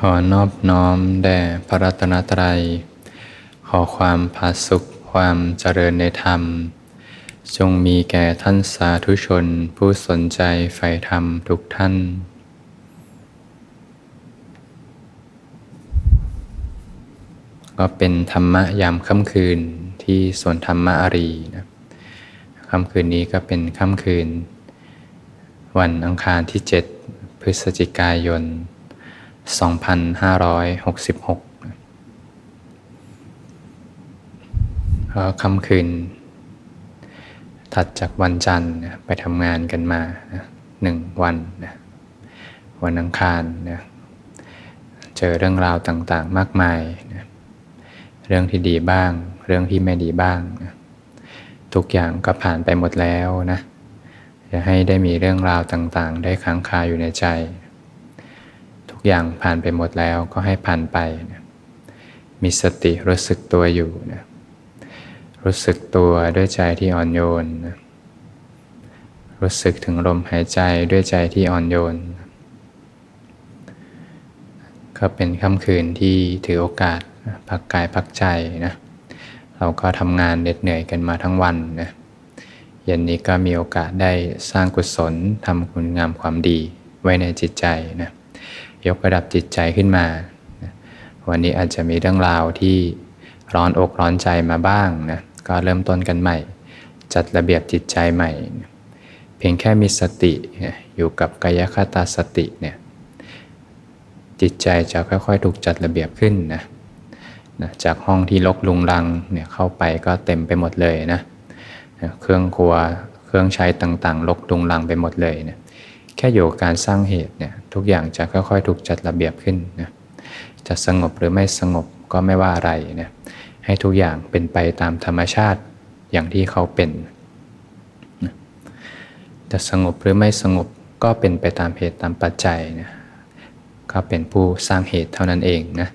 ขอนอบน้อมแด่พระรัตนตรัย ขอความผาสุขความเจริญในธรรม จงมีแก่ท่านสาธุชนผู้สนใจใฝ่ธรรมทุกท่าน ก็เป็นธรรมะยามค่ำคืนที่สวนธรรมะอารีนะค่ำคืนนี้ก็เป็นค่ำคืน วันอังคารที่ 7 พฤศจิกายน 2566ก็ค่ำคืน ถัดจากวันจันทร์ไปทำงานกันมาหนึ่งวันนะวันอังคารนะเจอเรื่องราวต่างๆมากมายนะเรื่องที่ดีบ้าง เรื่องที่ไม่ดีบ้างนะทุกอย่างก็ผ่านไปหมดแล้วนะจะให้ได้มีเรื่องราวต่างๆ ได้ค้างคาอยู่ในใจ อย่างผ่านไปหมดแล้วก็ให้ผ่านไปนะมีสติรู้สึกตัวอยู่นะรู้สึกตัวด้วยใจที่อ่อนโยนนะรู้สึกถึงลมหายใจด้วยใจที่อ่อนโยน ก็เป็นค่ำคืนที่ถือโอกาสพักกายพักใจนะ เราก็ทำงานเหน็ดเหนื่อยกันมาทั้งวันนะ เย็นนี้ก็มีโอกาสได้สร้างกุศลทำคุณงามความดีไว้ในจิตใจนะ ยกระดับจิตใจขึ้นมา วันนี้อาจจะมีเรื่องราวที่ร้อนอกร้อนใจมาบ้างนะก็เริ่มต้นกันใหม่ จัดระเบียบจิตใจใหม่ เพียงแค่มีสติอยู่กับกายคตาสติเนี่ยจิตใจจะค่อยๆ ถูกจัดระเบียบขึ้นนะนะจากห้องที่ลกลุงลังเนี่ยเข้าไปก็เต็มไปหมดเลยนะเครื่องครัวเครื่องใช้ต่างๆ ลกลุงลังไปหมดเลยเนะ แค่อยู่การสร้างเหตุเนี่ยทุกอย่างจะค่อยๆ ถูกจัดระเบียบขึ้นนะจะสงบหรือไม่สงบก็ไม่ว่าอะไรนะให้ทุกอย่างเป็นไปตามธรรมชาติอย่างที่เขาเป็นนะจะสงบหรือไม่สงบก็เป็นไปตามเหตุตามปัจจัยนะก็เป็นผู้สร้างเหตุเท่านั้นเองนะ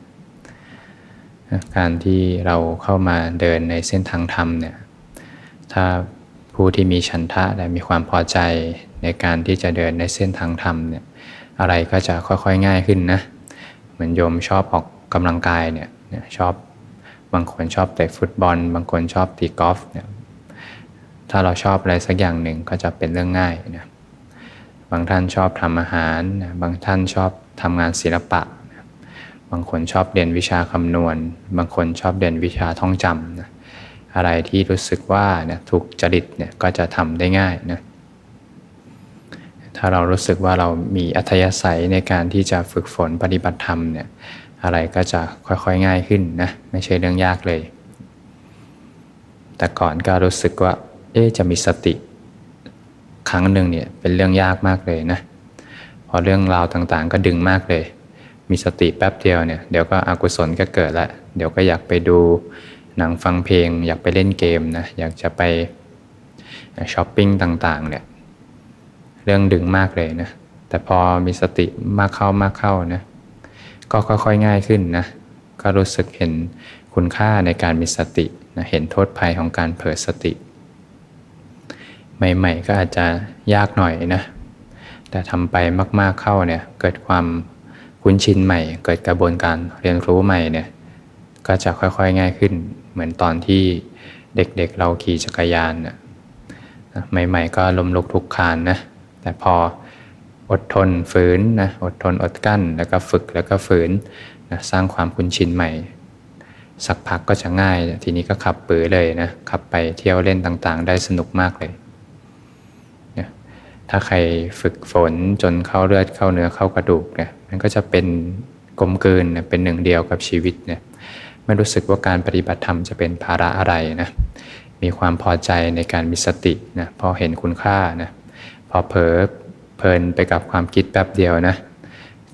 การที่เราเข้ามาเดินในเส้นทางธรรมเนี่ยถ้าผู้ที่มีฉันทะและมีความพอใจ ในการที่จะเดินในเส้นทางธรรมเนี่ยอะไรก็จะค่อยๆง่ายขึ้นนะเหมือนโยมชอบออกกำลังกายเนี่ยชอบบางคนชอบเตะฟุตบอล บางคนชอบตีกอล์ฟเนี่ยถ้าเราชอบอะไรสักอย่างหนึ่งก็จะเป็นเรื่องง่ายนะบางท่านชอบทำอาหารนะบางท่านชอบทำงานศิลปะบางคนชอบเรียนวิชาคำนวณ บางคนชอบเรียนวิชาท่องจำนะอะไรที่รู้สึกว่าเนี่ยถูกจริตเนี่ยก็จะทำได้ง่ายนะ ถ้าเรารู้สึกว่าเรามีอัธยาศัยในการที่จะฝึกฝนปฏิบัติธรรมเนี่ยอะไรก็จะค่อยๆง่ายขึ้นนะไม่ใช่เรื่องยากเลย แต่ก่อนก็รู้สึกว่าเอ๊จะมีสติ ครั้งหนึ่งเนี่ยเป็นเรื่องยากมากเลยนะเพราะเรื่องราวต่างๆ ก็ดึงมากเลย มีสติแป๊บเดียวเนี่ยเดี๋ยวก็อกุศลก็เกิดละเดี๋ยวก็อยากไปดูหนังฟังเพลง อยากไปเล่นเกมนะอยากจะไปช้อปปิ้งต่างๆเนี่ย เรื่องดึงมากเลยนะ แต่พอมีสติมากเข้ามากเข้านะ ก็ค่อยๆง่ายขึ้นนะ ก็รู้สึกเห็นคุณค่าในการมีสตินะเห็นโทษภัยของการเผลอสติ ใหม่ๆ ก็อาจจะยากหน่อยนะ แต่ทำไปมากๆเข้าเนี่ย เกิดความคุ้นชินใหม่ เกิดกระบวนการเรียนรู้ใหม่เนี่ย ก็จะค่อยๆง่ายขึ้น เหมือนตอนที่เด็กๆเเราขี่จักรยานนะใหม่ ๆ ก็ล้มลุกทุกคานนะ แต่พออดทนฝืนนะอดทนอดกั้นแล้วก็ฝึกแล้วก็ฝืนนะสร้างความคุ้นชินใหม่ สักพักก็จะง่าย ทีนี้ก็ขับปือเลยนะขับไปเที่ยวเล่นต่างๆ ได้สนุกมากเลยนะถ้าใครฝึกฝนจนเข้าเลือดเข้าเนื้อเข้ากระดูกเนี่ยมันก็จะเป็นกลมกลืนเป็นหนึ่งเดียวกับชีวิตเนี่ยไม่รู้สึกว่าการปฏิบัติธรรมจะเป็นภาระอะไรนะมีความพอใจในการมีสตินะพอเห็นคุณค่านะ พอเผลอเพลินไปกับความคิดแป๊บเดียวนะ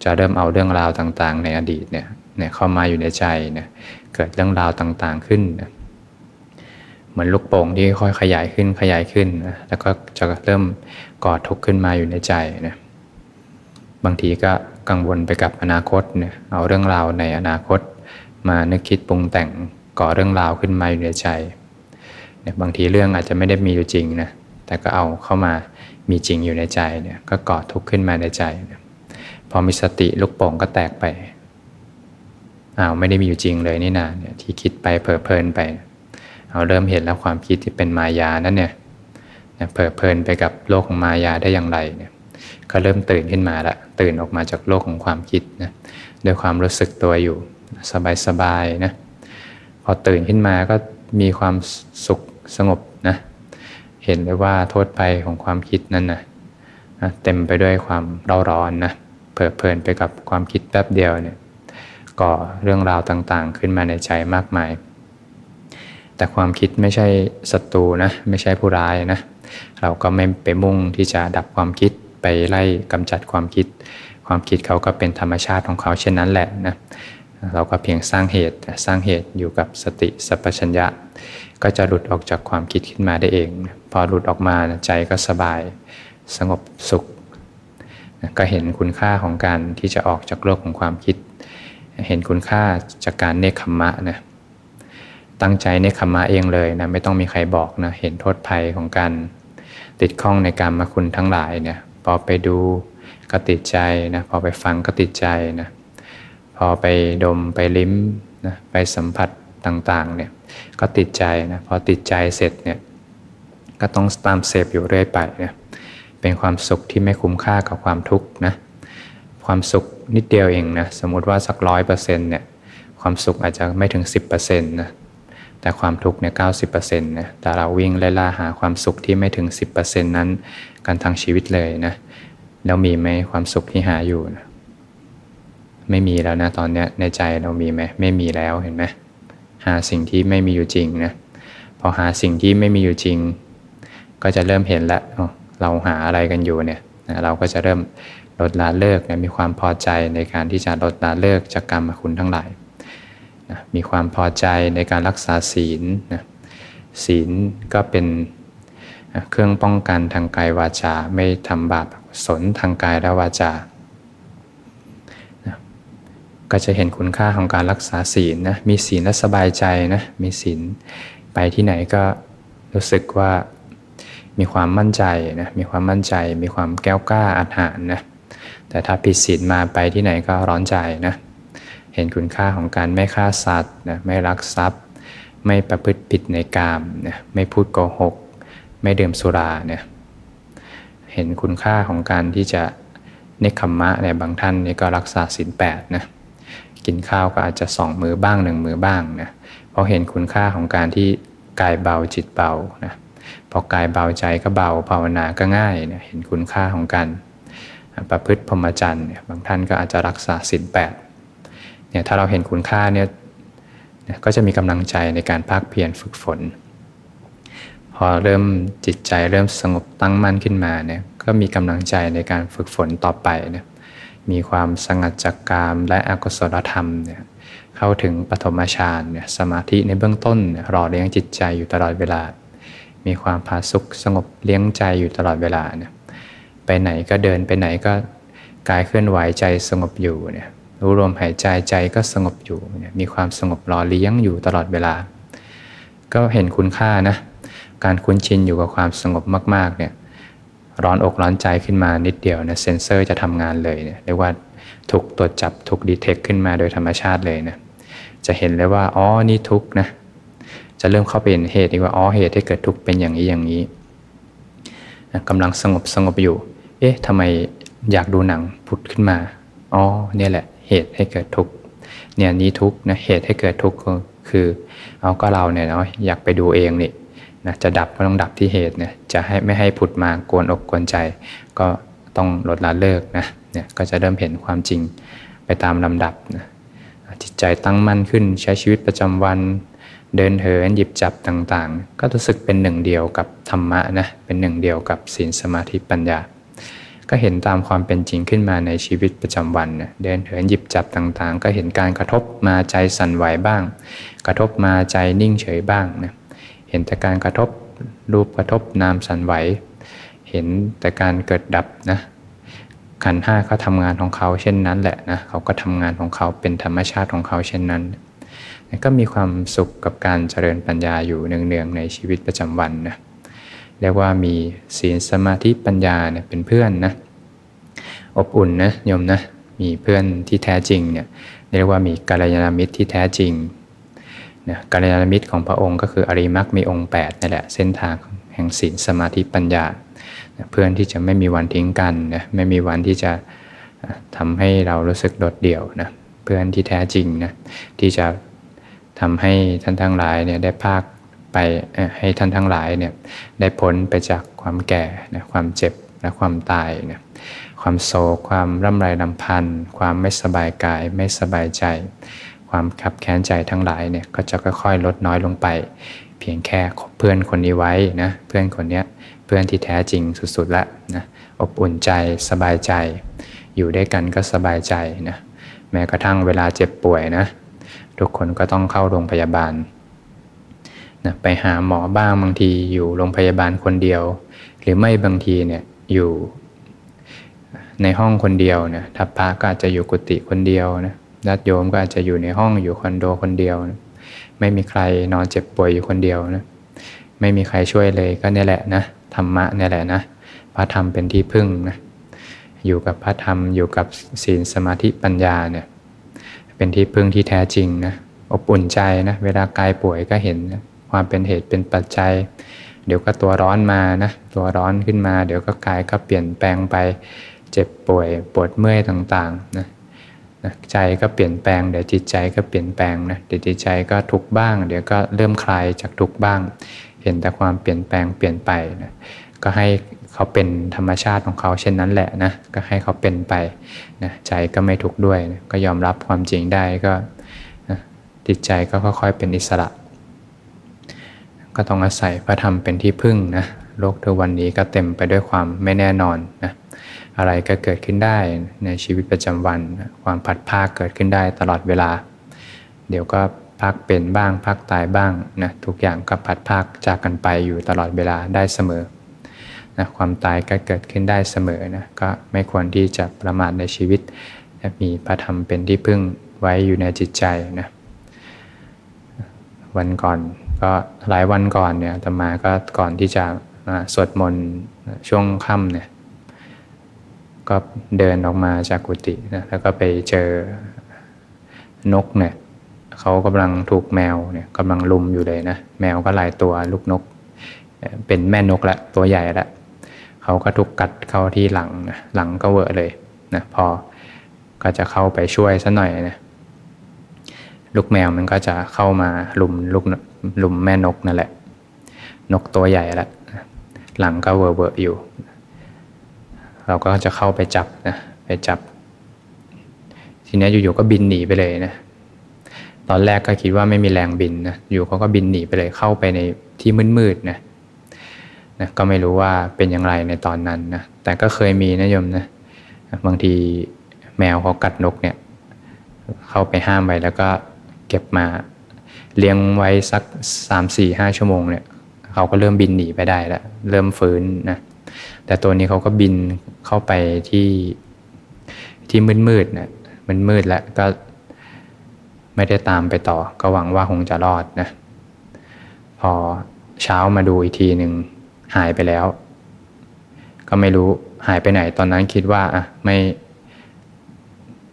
จะเริ่มเอาเรื่องราวต่างๆ ในอดีตเนี่ยเนี่ยเข้ามาอยู่ในใจเนี่ยเกิดเรื่องราวต่างๆขึ้นนะเหมือนลูกโป่งที่ค่อยขยายขึ้นขยายขึ้นนะแล้วก็จะเริ่มก่อทุกข์ขึ้นมาอยู่ในใจนะบางทีก็กังวลไปกับอนาคตเนี่ยเอาเรื่องราวในอนาคต มานึกคิดปรุงแต่งก่อเรื่องราวขึ้นมาอยู่ในใจเนี่ยบางทีเรื่องอาจจะไม่ได้มีอยู่จริงนะแต่ก็เอาเข้ามา มีจริงอยู่ในใจเนี่ยก็ก่อทุกข์ขึ้นมาในใจ พอมีสติลูกโป่งก็แตกไปอ้าวไม่ได้มีอยู่จริงเลยนี่นาเนี่ยที่คิดไปเพลิเพลินไปเอาเริ่มเห็นแล้วความคิดที่เป็นมายานั่นเนี่ยเพลิเพลินไปกับโลกของมายาได้อย่างไรเนี่ยก็เริ่มตื่นขึ้นมาละตื่นออกมาจากโลกของความคิดนะด้วยความรู้สึกตัวอยู่สบายๆนะพอตื่นขึ้นมาก็มีความสุขสงบนะ เห็นเลยว่าโทษภัยของความคิดนั้นนะเต็มไปด้วยความเร่าร้อนนะเพลิดเพลินไปกับความคิดแป๊บเดียวเนี่ยก่อเรื่องราวต่างๆ ขึ้นมาในใจมากมาย แต่ความคิดไม่ใช่ศัตรูนะไม่ใช่ผู้ร้ายนะเราก็ไม่ไปมุ่งที่จะดับความคิดไปไล่กำจัดความคิด ความคิดเขาก็เป็นธรรมชาติของเขาเช่นนั้นแหละนะเราก็เพียงสร้างเหตุสร้างเหตุอยู่กับสติสัพชัญญะ ก็จะหลุดออกจากความคิดขึ้นมาได้เองพ อหลุดออกมาใจก็สบายสงบสุข ก็เห็นคุณค่าของการที่จะออกจากโลกของความคิด เห็นคุณค่าจากการเนคขมะนะตั้งใจเนคขมะเองเลยนะไม่ต้องมีใครบอกนะเห็นโทษภัยของการติดข้องในการมาคุณทั้งหลายเนี่ยพอไปดูก็ติดใจนะพอไปฟังก็ติดใจนะพอไปดมไปลิ้มนะไปสัมผัสต่างๆเนี่ยก็ติดใจนะพอติดใจเสร็จเนี่ย ก็ต้องตามเสพอยู่เรื่อยไปเนี่ยเป็นความสุขที่ไม่คุ้มค่ากับความทุกข์นะความสุขนิดเดียวเองนะสมมุติว่าสักร้อยเปอร์เซ็นต์เนี่ยความสุขอาจจะไม่ถึง 10%นะแต่ความทุกข์เนี่ยเก้าสิบเปอร์เซ็นต์นะแต่เราวิ่งไล่ล่าหาความสุขที่ไม่ถึง 10%นั้นกันทั้งชีวิตเลยนะแล้วมีไหมความสุขที่หาอยู่นะไม่มีแล้วนะตอนนี้ในใจเรามีไหมไม่มีแล้วเห็นไหมหาสิ่งที่ไม่มีอยู่จริงนะพอหาสิ่งที่ไม่มีอยู่จริง ก็จะเริ่มเห็นแล้วเราหาอะไรกันอยู่เนี่ยเราก็จะเริ่มลดละเลิกนะมีความพอใจในการที่จะลดละเลิกจากกรรมคุณทั้งหลายนะมีความพอใจในการรักษาศีลนะศีลก็เป็นเครื่องป้องกันทางกายวาจา ไม่ทำบาปสนทางกายและวาจาก็จะเห็นคุณค่าของการรักษาศีลนะมีศีลและสบายใจนะมีศีลไปที่ไหนก็รู้สึกว่า มีความมั่นใจนะมีความมั่นใจ มีความแก้วกล้าอาถรรนะแต่ถ้าผิดศีลมาไปที่ไหนก็ร้อนใจนะเห็นคุณค่าของการไม่ฆ่าสัตว์นะไม่รักทรัพย์ ไม่ประพฤติผิดในกามนะไม่พูดโกหก ไม่ดื่มสุราเนี่ยเห็นคุณค่าของการที่จะเนคขมมะในบางท่านนี่ก็รักษาศีลแปดนะกินข้าวก็อาจจะสองมือบ้างหนึ่งมือบ้างนะเพราะเห็นคุณค่าของการที่กายเบาจิตเบานะ พอกายเบาใจก็เบาภาวนาก็ง่ายนะเห็นคุณค่าของการประพฤติพรหมจรรย์บางท่านก็อาจจะรักษาศีลแปดเนี่ยถ้าเราเห็นคุณค่าเนี่ยก็จะมีกำลังใจในการภาคเพียรฝึกฝน พอเริ่มจิตใจเริ่มสงบตั้งมั่นขึ้นมาเนี่ยก็มีกำลังใจในการฝึกฝนต่อไปเนี่ยมีความสงัดจากกามและอกุศลธรรมเนี่ยเข้าถึงปฐมฌานเนี่ยสมาธิในเบื้องต้นรอเลี้ยงจิตใจอยู่ตลอดเวลา มีความผาสุกสงบเลี้ยงใจอยู่ตลอดเวลาเนี่ยไปไหนก็เดินไปไหนก็กายเคลื่อนไหวใจสงบอยู่เนี่ยรู้ลมหายใจใจก็สงบอยู่เนี่ยมีความสงบรอเลี้ยงอยู่ตลอดเวลา ก็เห็นคุณค่านะการคุ้นชินอยู่กับความสงบมากๆเนี่ยร้อนอกร้อนใจขึ้นมานิดเดียวนะเซนเซอร์จะทำงานเลยเนี่ยเรียกว่าถูกตรวจจับถูกดีเทคขึ้นมาโดยธรรมชาติเลยนะจะเห็นเลยว่าอ๋อนี่ทุกนะ จะเริ่มเข้าไปเห็นเหตุดีกว่าอ๋อเหตุให้เกิดทุกข์เป็นอย่างนี้อย่างนี้นะกำลังสงบสงบอยู่ เอ๊ะทำไมอยากดูหนังพุดขึ้นมา อ๋อ เนี่ยแหละ เหตุให้เกิดทุกข์ เนี่ยนี้ทุกข์นะ เหตุให้เกิดทุกข์คือ เอาก็เราเนี่ยเนาะอยากไปดูเองนี่นะ จะดับก็ต้องดับที่เหตุเนี่ย จะให้ไม่ให้ผุดมากวนอกกวนใจ ก็ต้องลดละเลิกนะ เนี่ยก็จะเริ่มเห็นความจริงไปตามลำดับนะ จิตใจตั้งมั่นขึ้นใช้ชีวิตประจำวัน เดินเหินหยิบจับต่างๆ ก็รู้สึกเป็นหนึ่งเดียวกับธรรมะนะเป็นหนึ่งเดียวกับศีลสมาธิปัญญา ก็เห็นตามความเป็นจริงขึ้นมาในชีวิตประจำวันนะเดินเหินหยิบจับต่างๆ ก็เห็นการกระทบมาใจสั่นไหวบ้าง กระทบมาใจนิ่งเฉยบ้างนะเห็นแต่การกระทบรูปกระทบนามสั่นไหว เห็นแต่การเกิดดับนะขันห้าเขาทำงานของเขาเช่นนั้นแหละนะเขาก็ทำงานของเขาเป็นธรรมชาติของเขาเช่นนั้น ก็มีความสุขกับการเจริญปัญญาอยู่เนืองๆในชีวิตประจำวันนะเรียกว่ามีศีลสมาธิปัญญาเนี่ยเป็นเพื่อนนะอบอุ่นนะโยมนะมีเพื่อนที่แท้จริงเนี่ยเรียกว่ามีกัลยาณมิตรที่แท้จริงนะกัลยาณมิตรของพระองค์ก็คืออริมักมีองค์8นี่แหละเส้นทางแห่งศีลสมาธิปัญญา เพื่อนที่จะไม่มีวันทิ้งกันนะไม่มีวันที่จะทำให้เรารู้สึกโดดเดี่ยวนะเพื่อนที่แท้จริงนะที่จะ ทำให้ท่านทั้งหลายเนี่ยได้ภาคไปให้ท่านทั้งหลายเนี่ยได้พ้นไปจากความแก่นะความเจ็บและความตายนะความโศกความร่ำไรลำพันธ์ความไม่สบายกายไม่สบายใจ ความขับแค้นใจทั้งหลายเนี่ยก็จะค่อยๆ ลดน้อยลงไป เพียงแค่เพื่อนคนนี้ไว้นะเพื่อนคนนี้เพื่อนที่แท้จริงสุดๆละนะอบอุ่นใจสบายใจ อยู่ด้วยกันก็สบายใจนะแม้กระทั่งเวลาเจ็บป่วยนะ ทุกคนก็ต้องเข้าโรงพยาบาลนะไปหาหมอบ้างบางทีอยู่โรงพยาบาลคนเดียว หรือไม่บางทีเนี่ยอยู่ในห้องคนเดียวนะทัพพระก็อาจจะอยู่กุฏิคนเดียวนะญาติโยมก็อาจจะอยู่ในห้องอยู่คอนโดคนเดียวนะไม่มีใครนอนเจ็บป่วยอยู่คนเดียวนะไม่มีใครช่วยเลยก็เนี่ยแหละนะธรรมะเนี่ยแหละนะพระธรรมเป็นที่พึ่งนะอยู่กับพระธรรมอยู่กับศีลสมาธิปัญญาเนี่ย เป็นที่พึ่งที่แท้จริงนะอบอุ่นใจนะเวลากายป่วยก็เห็นนะความเป็นเหตุเป็นปัจจัย เดี๋ยวก็ตัวร้อนมานะตัวร้อนขึ้นมา เดี๋ยวก็กายก็เปลี่ยนแปลงไป เจ็บป่วยปวดเมื่อยต่างๆนะนะใจก็เปลี่ยนแปลงเดี๋ยวจิตใจก็เปลี่ยนแปลงนะเดี๋ยวจิตใจก็ทุกบ้าง เดี๋ยวก็เริ่มคลายจากทุกบ้าง เห็นแต่ความเปลี่ยนแปลงเปลี่ยนไปนะก็ให้ เขาเป็นธรรมชาติของเขาเช่นนั้นแหละนะก็ให้เขาเป็นไปนะใจก็ไม่ทุกข์ด้วยนะก็ยอมรับความจริงได้ก็นะจิตใจก็ค่อยๆเป็นอิสระ ก็ต้องอาศัยพระธรรมเป็นที่พึ่งนะโลกทุกวันนี้ก็เต็มไปด้วยความไม่แน่นอนนะอะไรก็เกิดขึ้นได้ในชีวิตประจำวัน ความผัดภาคเกิดขึ้นได้ตลอดเวลา เดี๋ยวก็พักเป็นบ้างพักตายบ้างนะทุกอย่างก็ผัดภาคจากกันไปอยู่ตลอดเวลาได้เสมอ นะความตายก็เกิดขึ้นได้เสมอนะก็ไม่ควรที่จะประมาทในชีวิตมีพระธรรมเป็นที่พึ่งไว้อยู่ในจิตใจนะวันก่อนก็หลายวันก่อนเนี่ยตมาก็ก่อนที่จะสวดมนต์ช่วงค่ำเนี่ยก็เดินออกมาจากกุฏินะแล้วก็ไปเจอนกเนี่ยเขากำลังถูกแมวเนี่ยกำลังลุมอยู่เลยนะ แมวก็หลายตัวลูกนก เป็นแม่นกละตัวใหญ่ละ เขาก็ถูกกัดเข้าที่หลังนะหลังก็เวอะเลยนะพอก็จะเข้าไปช่วยซะหน่อยนะลูกแมวมันก็จะเข้ามาลุมลูกลุมแม่นกนั่นแหละ นกตัวใหญ่ละหลังก็เวอะเวอะอยู่ เราก็จะเข้าไปจับนะไปจับ ทีนี้อยู่ๆก็บินหนีไปเลยนะตอนแรกก็คิดว่าไม่มีแรงบินนะอยู่เขาก็บินหนีไปเลยเข้าไปในที่มืดๆนะ นะก็ไม่รู้ว่าเป็นอย่างไรในตอนนั้นนะแต่ก็เคยมีนะโยมนะบางทีแมวเขากัดนกเนี่ยเข้าไปห้ามไว้แล้วก็เก็บมาเลี้ยงไว้สักสามสี่ห้าชั่วโมงเนี่ยเขาก็เริ่มบินหนีไปได้แล้วเริ่มฟื้นนะแต่ตัวนี้เขาก็บินเข้าไปที่ที่มืดมืดนะมันมืดแล้วก็ไม่ได้ตามไปต่อ ก็หวังว่าคงจะรอดนะพอเช้ามาดูอีกทีหนึ่ง หายไปแล้ว ก็ไม่รู้หายไปไหน ตอนนั้นคิดว่าอะไม่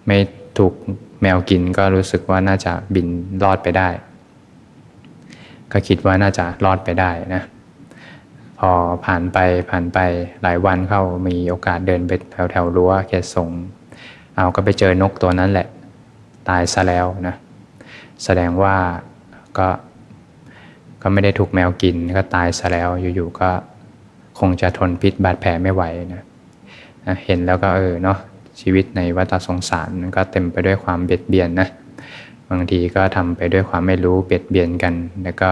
ไม่ถูกแมวกินก็รู้สึกว่าน่าจะบินรอดไปได้ ก็คิดว่าน่าจะรอดไปได้นะ พอผ่านไปผ่านไปหลายวันเข้ามีโอกาสเดินไปแถวแถวรั้วเขตสงเอาก็ไปเจอนกตัวนั้นแหละ ตายซะแล้วนะ แสดงว่าก็ ก็ไม่ได้ถูกแมวกินก็ตายซะแล้วอยู่ๆก็คงจะทนพิษบาดแผลไม่ไหวนะเห็นแล้วก็เออเนาะชีวิตในวัฏสงสารมันก็เต็มไปด้วยความเบียดเบียนนะบางทีก็ทำไปด้วยความไม่รู้เบียดเบียนกัน แล้วก็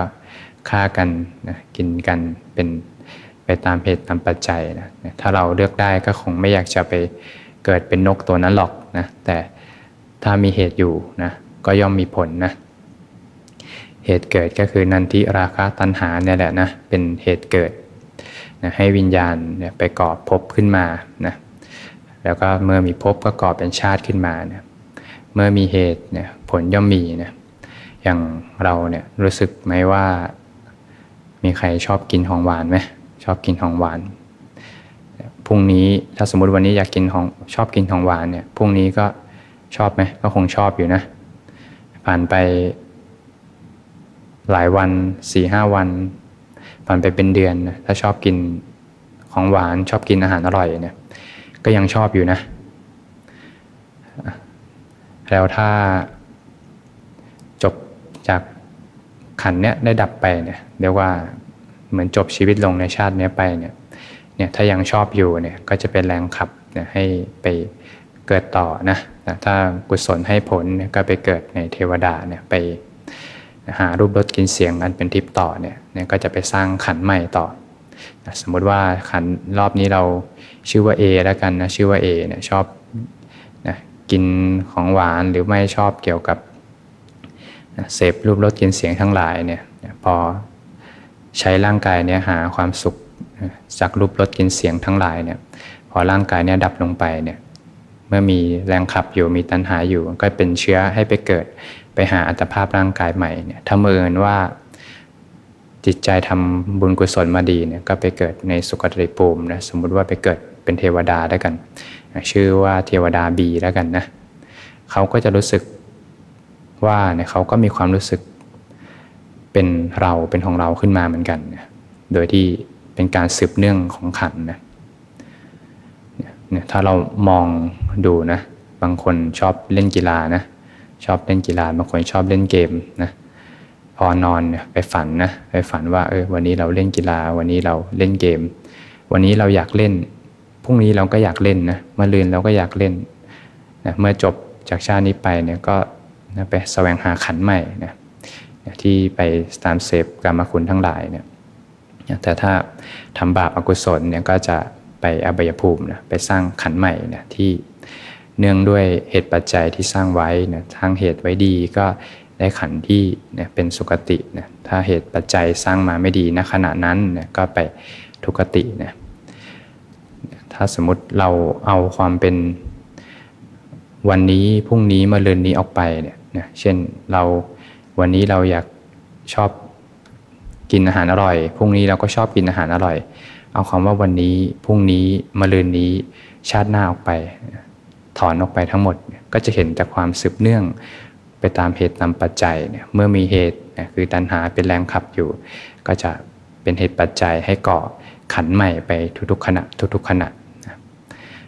ฆ่ากันนะกินกันเป็นไปตามเหตุตามปัจจัยนะถ้าเราเลือกได้ก็คงไม่อยากจะไปเกิดเป็นนกตัวนั้นหรอกนะแต่ถ้ามีเหตุอยู่นะก็ย่อมมีผลนะ เหตุเกิดก็คือนันทิราคะตัณหาเนี่ยแหละนะเป็นเหตุเกิดนะให้วิญญาณเนี่ยไปก่อภพขึ้นมานะแล้วก็เมื่อมีภพก็ก่อเป็นชาติขึ้นมาเนะเมื่อมีเหตุเนี่ยผลย่อมมีนะอย่างเราเนี่ยรู้สึกไหมว่า มีใครชอบกินของหวานไหมชอบกินของหวานพรุ่งนี้ถ้าสมมุติวันนี้อยากกินของชอบกินของหวานเนี่ยพรุ่งนี้ก็ชอบไหมก็คงชอบอยู่นะ ผ่านไป หลายวันสี่ห้าวันผ่านไปเป็นเดือนนะถ้าชอบกินของหวานชอบกินอาหารอร่อยเนี่ยก็ยังชอบอยู่นะ แล้วถ้าจบจากขันเนี้ยได้ดับไปเนี่ยเรียกว่าเหมือนจบชีวิตลงในชาตินี้ไปเนี่ยเนี่ยถ้ายังชอบอยู่เนี่ยก็จะเป็นแรงขับเนี่ยให้ไปเกิดต่อนะถ้ากุศลให้ผลก็ไปเกิดในเทวดาเนี่ยไป หารูปรสกลิ่นเสียงอันเป็นทิพย์ต่อเนี่ยเนี่ยก็จะไปสร้างขันธ์ใหม่ต่อ สมมุติว่าขันธ์รอบนี้เราชื่อว่า A แล้วกันนะชื่อว่า A เนี่ยชอบนะกินของหวานหรือไม่ชอบเกี่ยวกับเสพรูปรสกลิ่นเสียงทั้งหลายเนี่ยพอใช้ร่างกายเนี่ยหาความสุขจากรูปรสกลิ่นเสียงทั้งหลายเนี่ยพอร่างกายเนี่ยดับลงไปเนี่ยเมื่อมีแรงขับอยู่มีตัณหาอยู่ก็เป็นเชื้อให้ไปเกิด ไปหาอัตภาพร่างกายใหม่เนี่ยถ้าเมินว่าจิตใจทำบุญกุศลมาดีเนี่ยก็ไปเกิดในสุคติภูมินะสมมุติว่าไปเกิดเป็นเทวดาได้กัน ชื่อว่าเทวดาบีแล้วกันนะเขาก็จะรู้สึกว่าเนี่ยเขาก็มีความรู้สึกเป็นเราเป็นของเราขึ้นมาเหมือนกันนะโดยที่เป็นการสืบเนื่องของขันนะเนี่ยถ้าเรามองดูนะบางคนชอบเล่นกีฬานะ ชอบเล่นกีฬาบางคนชอบเล่นเกมนะพอนอนไปฝันนะไปฝันว่าเออวันนี้เราเล่นกีฬาวันนี้เราเล่นเกม วันนี้เราอยากเล่นพรุ่งนี้เราก็อยากเล่นนะเมื่อลืนเราก็อยากเล่นนะเมื่อจบจากชาตินี้ไปเนี่ยก็นะไปแสวงหาขันใหม่นะที่ไปตามเสพกรรมคุณทั้งหลายเนี่ยแต่ถ้าทำบาปอกุศลเนี่ยก็จะไปอบายภูมินะไปสร้างขันใหม่นะที่ เนื่องด้วยเหตุปัจจัยที่สร้างไว้นะทางเหตุไว้ดีก็ได้ขันที่เนี่เป็นสุคตินะถ้าเหตุปัจจัยสร้างมาไม่ดีณขณะนั้นนะก็ไปทุกตินะถ้าสมมติเราเอาความเป็นวันนี้พรุ่งนี้มาเลือนนี้ออกไปเนี่ยนะเช่นเราวันนี้เราอยากชอบกินอาหารอร่อย พรุ่งนี้เราก็ชอบกินอาหารอร่อย เอาคำว่าวันนี้พรุ่งนี้มาเลืนนี้ชาติหน้าออกไป อนออกไปทั้งหมดก็จะเห็นแต่ความสืบเนื่องไปตามเหตุตามปัจจัยเนี่ยเมื่อมีเหตุคือตัณหาเป็นแรงขับอยู่ ก็จะเป็นเหตุปัจจัยให้ก่อขันใหม่ไปทุกๆขณะทุกๆขณะ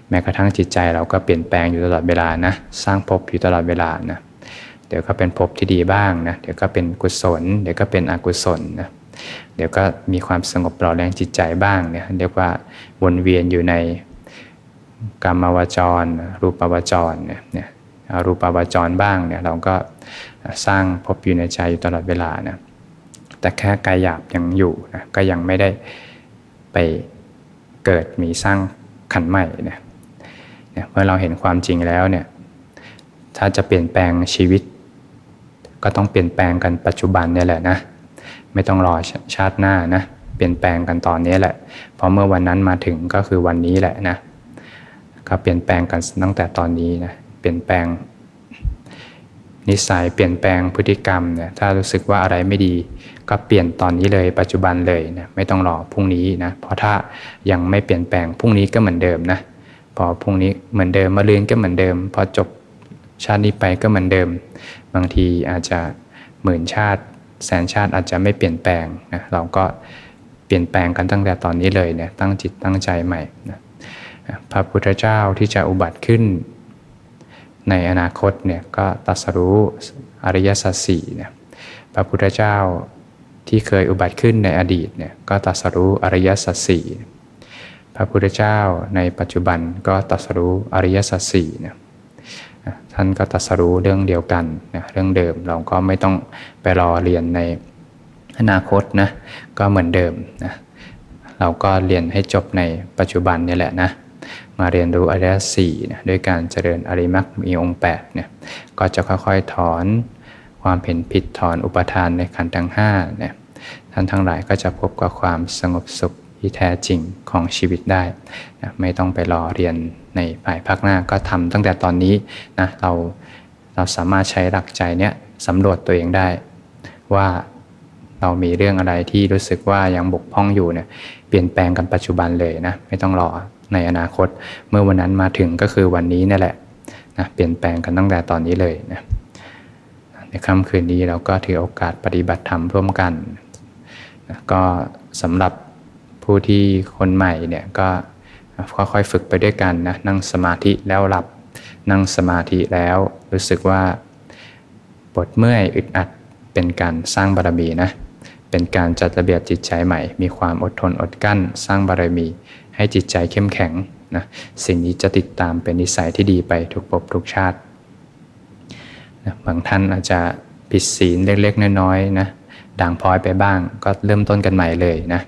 แม้กระทั่งจิตใจเราก็เปลี่ยนแปลงอยู่ตลอดเวลานะสร้างภพอยู่ตลอดเวลานะเดี๋ยวก็เป็นภพที่ดีบ้างนะเดี๋ยวก็เป็นกุศล เดี๋ยวก็เป็นอกุศลนะเดี๋ยวก็มีความสงบปลอดแรงจิตใจบ้างเนี่ยเรียกว่าวนเวียนอยู่ใน กรรมวจร รูปวจรเนี่ยรูปวจรบ้างเนี่ยเราก็สร้างพบอยู่ในใจอยู่ตลอดเวลานะแต่แค่กายหยาบยังอยู่นะก็ยังไม่ได้ไปเกิดมีสร้างขันใหม่เนี่ยเมื่อเราเห็นความจริงแล้วเนี่ยถ้าจะเปลี่ยนแปลงชีวิต ก็ต้องเปลี่ยนแปลงกันปัจจุบันเนี่ยแหละนะไม่ต้องรอชาติหน้านะเปลี่ยนแปลงกันตอนนี้แหละเพราะเมื่อวันนั้นมาถึงก็คือวันนี้แหละนะ ก็เปลี่ยนแปลงกันตั้งแต่ตอนนี้นะเปลี่ยนแปลง นิสัยเปลี่ยนแปลงพฤติกรรมเนี่ยถ้ารู้สึกว่าอะไรไม่ดี ก็เปลี่ยนตอนนี้เลยปัจจุบันเลยนะไม่ต้องรอพรุ่งนี้นะเพราะถ้ายังไม่เปลี่ยนแปลงพรุ่งนี้ก็เหมือนเดิมนะพอพรุ่งนี้เหมือนเดิมมาเรือนก็เหมือนเดิม พอจบชาตินี้ไปก็เหมือนเดิม บางทีอาจจะหมื่นชาติ แสนชาติอาจจะไม่เปลี่ยนแปลงนะเราก็เปลี่ยนแปลงกันตั้งแต่ตอนนี้เลยเนี่ยตั้งจิตตั้งใจใหม่นะ พระพุทธเจ้าที่จะอุบัติขึ้น ในอนาคตเนี่ยก็ตัสรู้อริยสัจสี่เนี่ยพระพุทธเจ้าที่เคยอุบัติขึ้นในอดีตเนี่ยก็ตัสรู้อริยสัจสี่พระพุทธเจ้าในปัจจุบันก็ตัสรู้อริยสัจสี่เนี่ยท่านก็ตัสรู้เรื่องเดียวกันนะเรื่องเดิมเราก็ไม่ต้องไปรอเรียนในอนาคตนะก็เหมือนเดิมนะเราก็เรียนให้จบในปัจจุบันนี่แหละนะ มาเรียนรู้อริยสี่นะด้วยการเจริญอริมักมีองค์8เนี่ยก็จะค่อยๆถอนความเห็นผิดถอนอุปทานในขันธ์ทั้ง5เนี่ยท่านทั้งหลายก็จะพบกับความสงบสุขที่แท้จริงของชีวิตได้นะไม่ต้องไปรอเรียนในภายภาคหน้าก็ทำตั้งแต่ตอนนี้นะเราเราสามารถใช้หลักใจเนี้ยสำรวจตัวเองได้ ว่าเรามีเรื่องอะไรที่รู้สึกว่ายังบกพร่องอยู่เนี่ยเปลี่ยนแปลงกันปัจจุบันเลยนะไม่ต้องรอ ในอนาคต เมื่อวันนั้นมาถึงก็คือวันนี้นี่แหละนะเปลี่ยนแปลงกันตั้งแต่ตอนนี้เลยนะในค่ำคืนนี้เราก็ถือโอกาสปฏิบัติธรรมร่วมกันนะก็สำหรับผู้ที่คนใหม่เนี่ยก็ค่อยๆฝึกไปด้วยกันนะนั่งสมาธิแล้วหลับนั่งสมาธิแล้วรู้สึกว่าปวดเมื่อยอึดอัดเป็นการสร้างบารมีนะเป็นการจัดระเบียบจิตใจใหม่ มีความอดทนอดกั้น สร้างบารมี ให้จิตใจเข้มแข็งนะสิ่งนี้จะติดตามเป็นนิสัยที่ดีไปทุกภพทุกชาตินะบางท่านอาจจะผิดศีลเล็กๆน้อยๆนะด่างพร้อยไปบ้างก็เริ่มต้นกันใหม่เลยนะ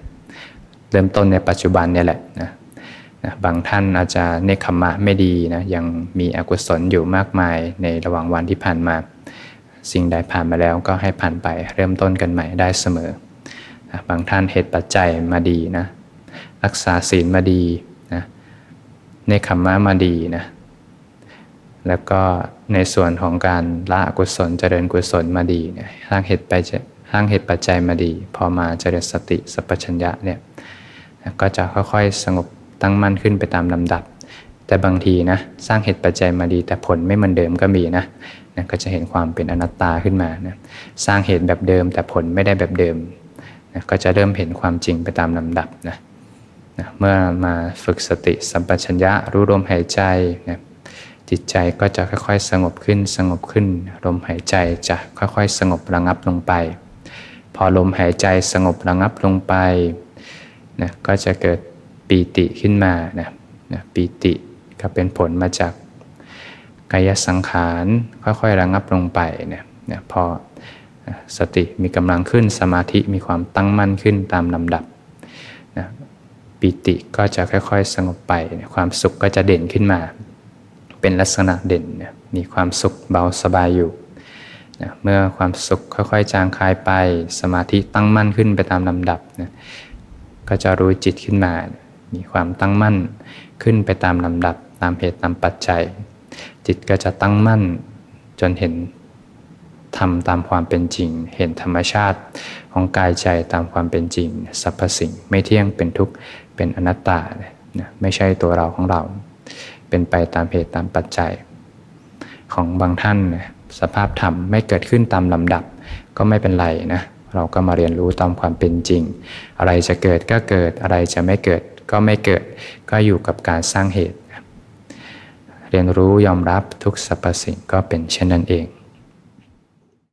เริ่มต้นในปัจจุบันเนี่ยแหละนะนะบางท่านอาจจะเนคขมะไม่ดีนะยังมีอกุศลอยู่มากมายในระหว่างวันที่ผ่านมา สิ่งใดผ่านมาแล้วก็ให้ผ่านไปเริ่มต้นกันใหม่ได้เสมอนะบางท่านเหตุปัจจัยมาดีนะ รักษาศีลมาดีนะเนขมะมาดีนะแล้วก็ในส่วนของการละกุศลเจริญกุศลมาดีเนี่ยสร้างเหตุไปสร้างเหตุปัจจัยมาดี พอมาเจริญสติสัพพัญญะเนี่ยก็จะค่อยๆสงบตั้งมั่นขึ้นไปตามลำดับ แต่บางทีนะสร้างเหตุปัจจัยมาดี แต่ผลไม่เหมือนเดิมก็มีนะนะก็จะเห็นความเป็นอนัตตาขึ้นมานะสร้างเหตุแบบเดิมแต่ผลไม่ได้แบบเดิมนะก็จะเริ่มเห็นความจริงไปตามลำดับนะ นะเมื่อมาฝึกสติสัมปชัญญะรู้ลมหายใจนะจิตใจก็จะค่อยๆ สงบขึ้นสงบขึ้น ลมหายใจจะค่อยๆ สงบระงับลงไป พอลมหายใจสงบระงับลงไปนะก็จะเกิดปีติขึ้นมานะนะปีติก็เป็นผลมาจากกายสังขารค่อยๆระงับลงไปนะนะพอสติมีกำลังขึ้นสมาธิมีความตั้งมั่นขึ้นตามลำดับนะ ปีติก็จะค่อยๆ สงบไป ความสุขก็จะเด่นขึ้นมา เป็นลักษณะเด่น มีความสุขเบาสบายอยู่นะเมื่อความสุขค่อยๆ จางคลายไป สมาธิตั้งมั่นขึ้นไปตามลำดับนะก็จะรู้จิตขึ้นมา มีความตั้งมั่นขึ้นไปตามลำดับ ตามเหตุตามปัจจัย จิตก็จะตั้งมั่นจนเห็นทำตามความเป็นจริง เห็นธรรมชาติของกายใจตามความเป็นจริง สรรพสิ่งไม่เที่ยงเป็นทุกข์ เป็นอนัตตานะไม่ใช่ตัวเราของเรา เป็นไปตามเหตุตามปัจจัย ของบางท่านนะสภาพธรรมไม่เกิดขึ้นตามลำดับก็ไม่เป็นไรนะเราก็มาเรียนรู้ตามความเป็นจริง อะไรจะเกิดก็เกิดอะไรจะไม่เกิดก็ไม่เกิด ก็อยู่กับการสร้างเหตุ เรียนรู้ยอมรับทุกสรรพสิ่งก็เป็นเช่นนั้นเอง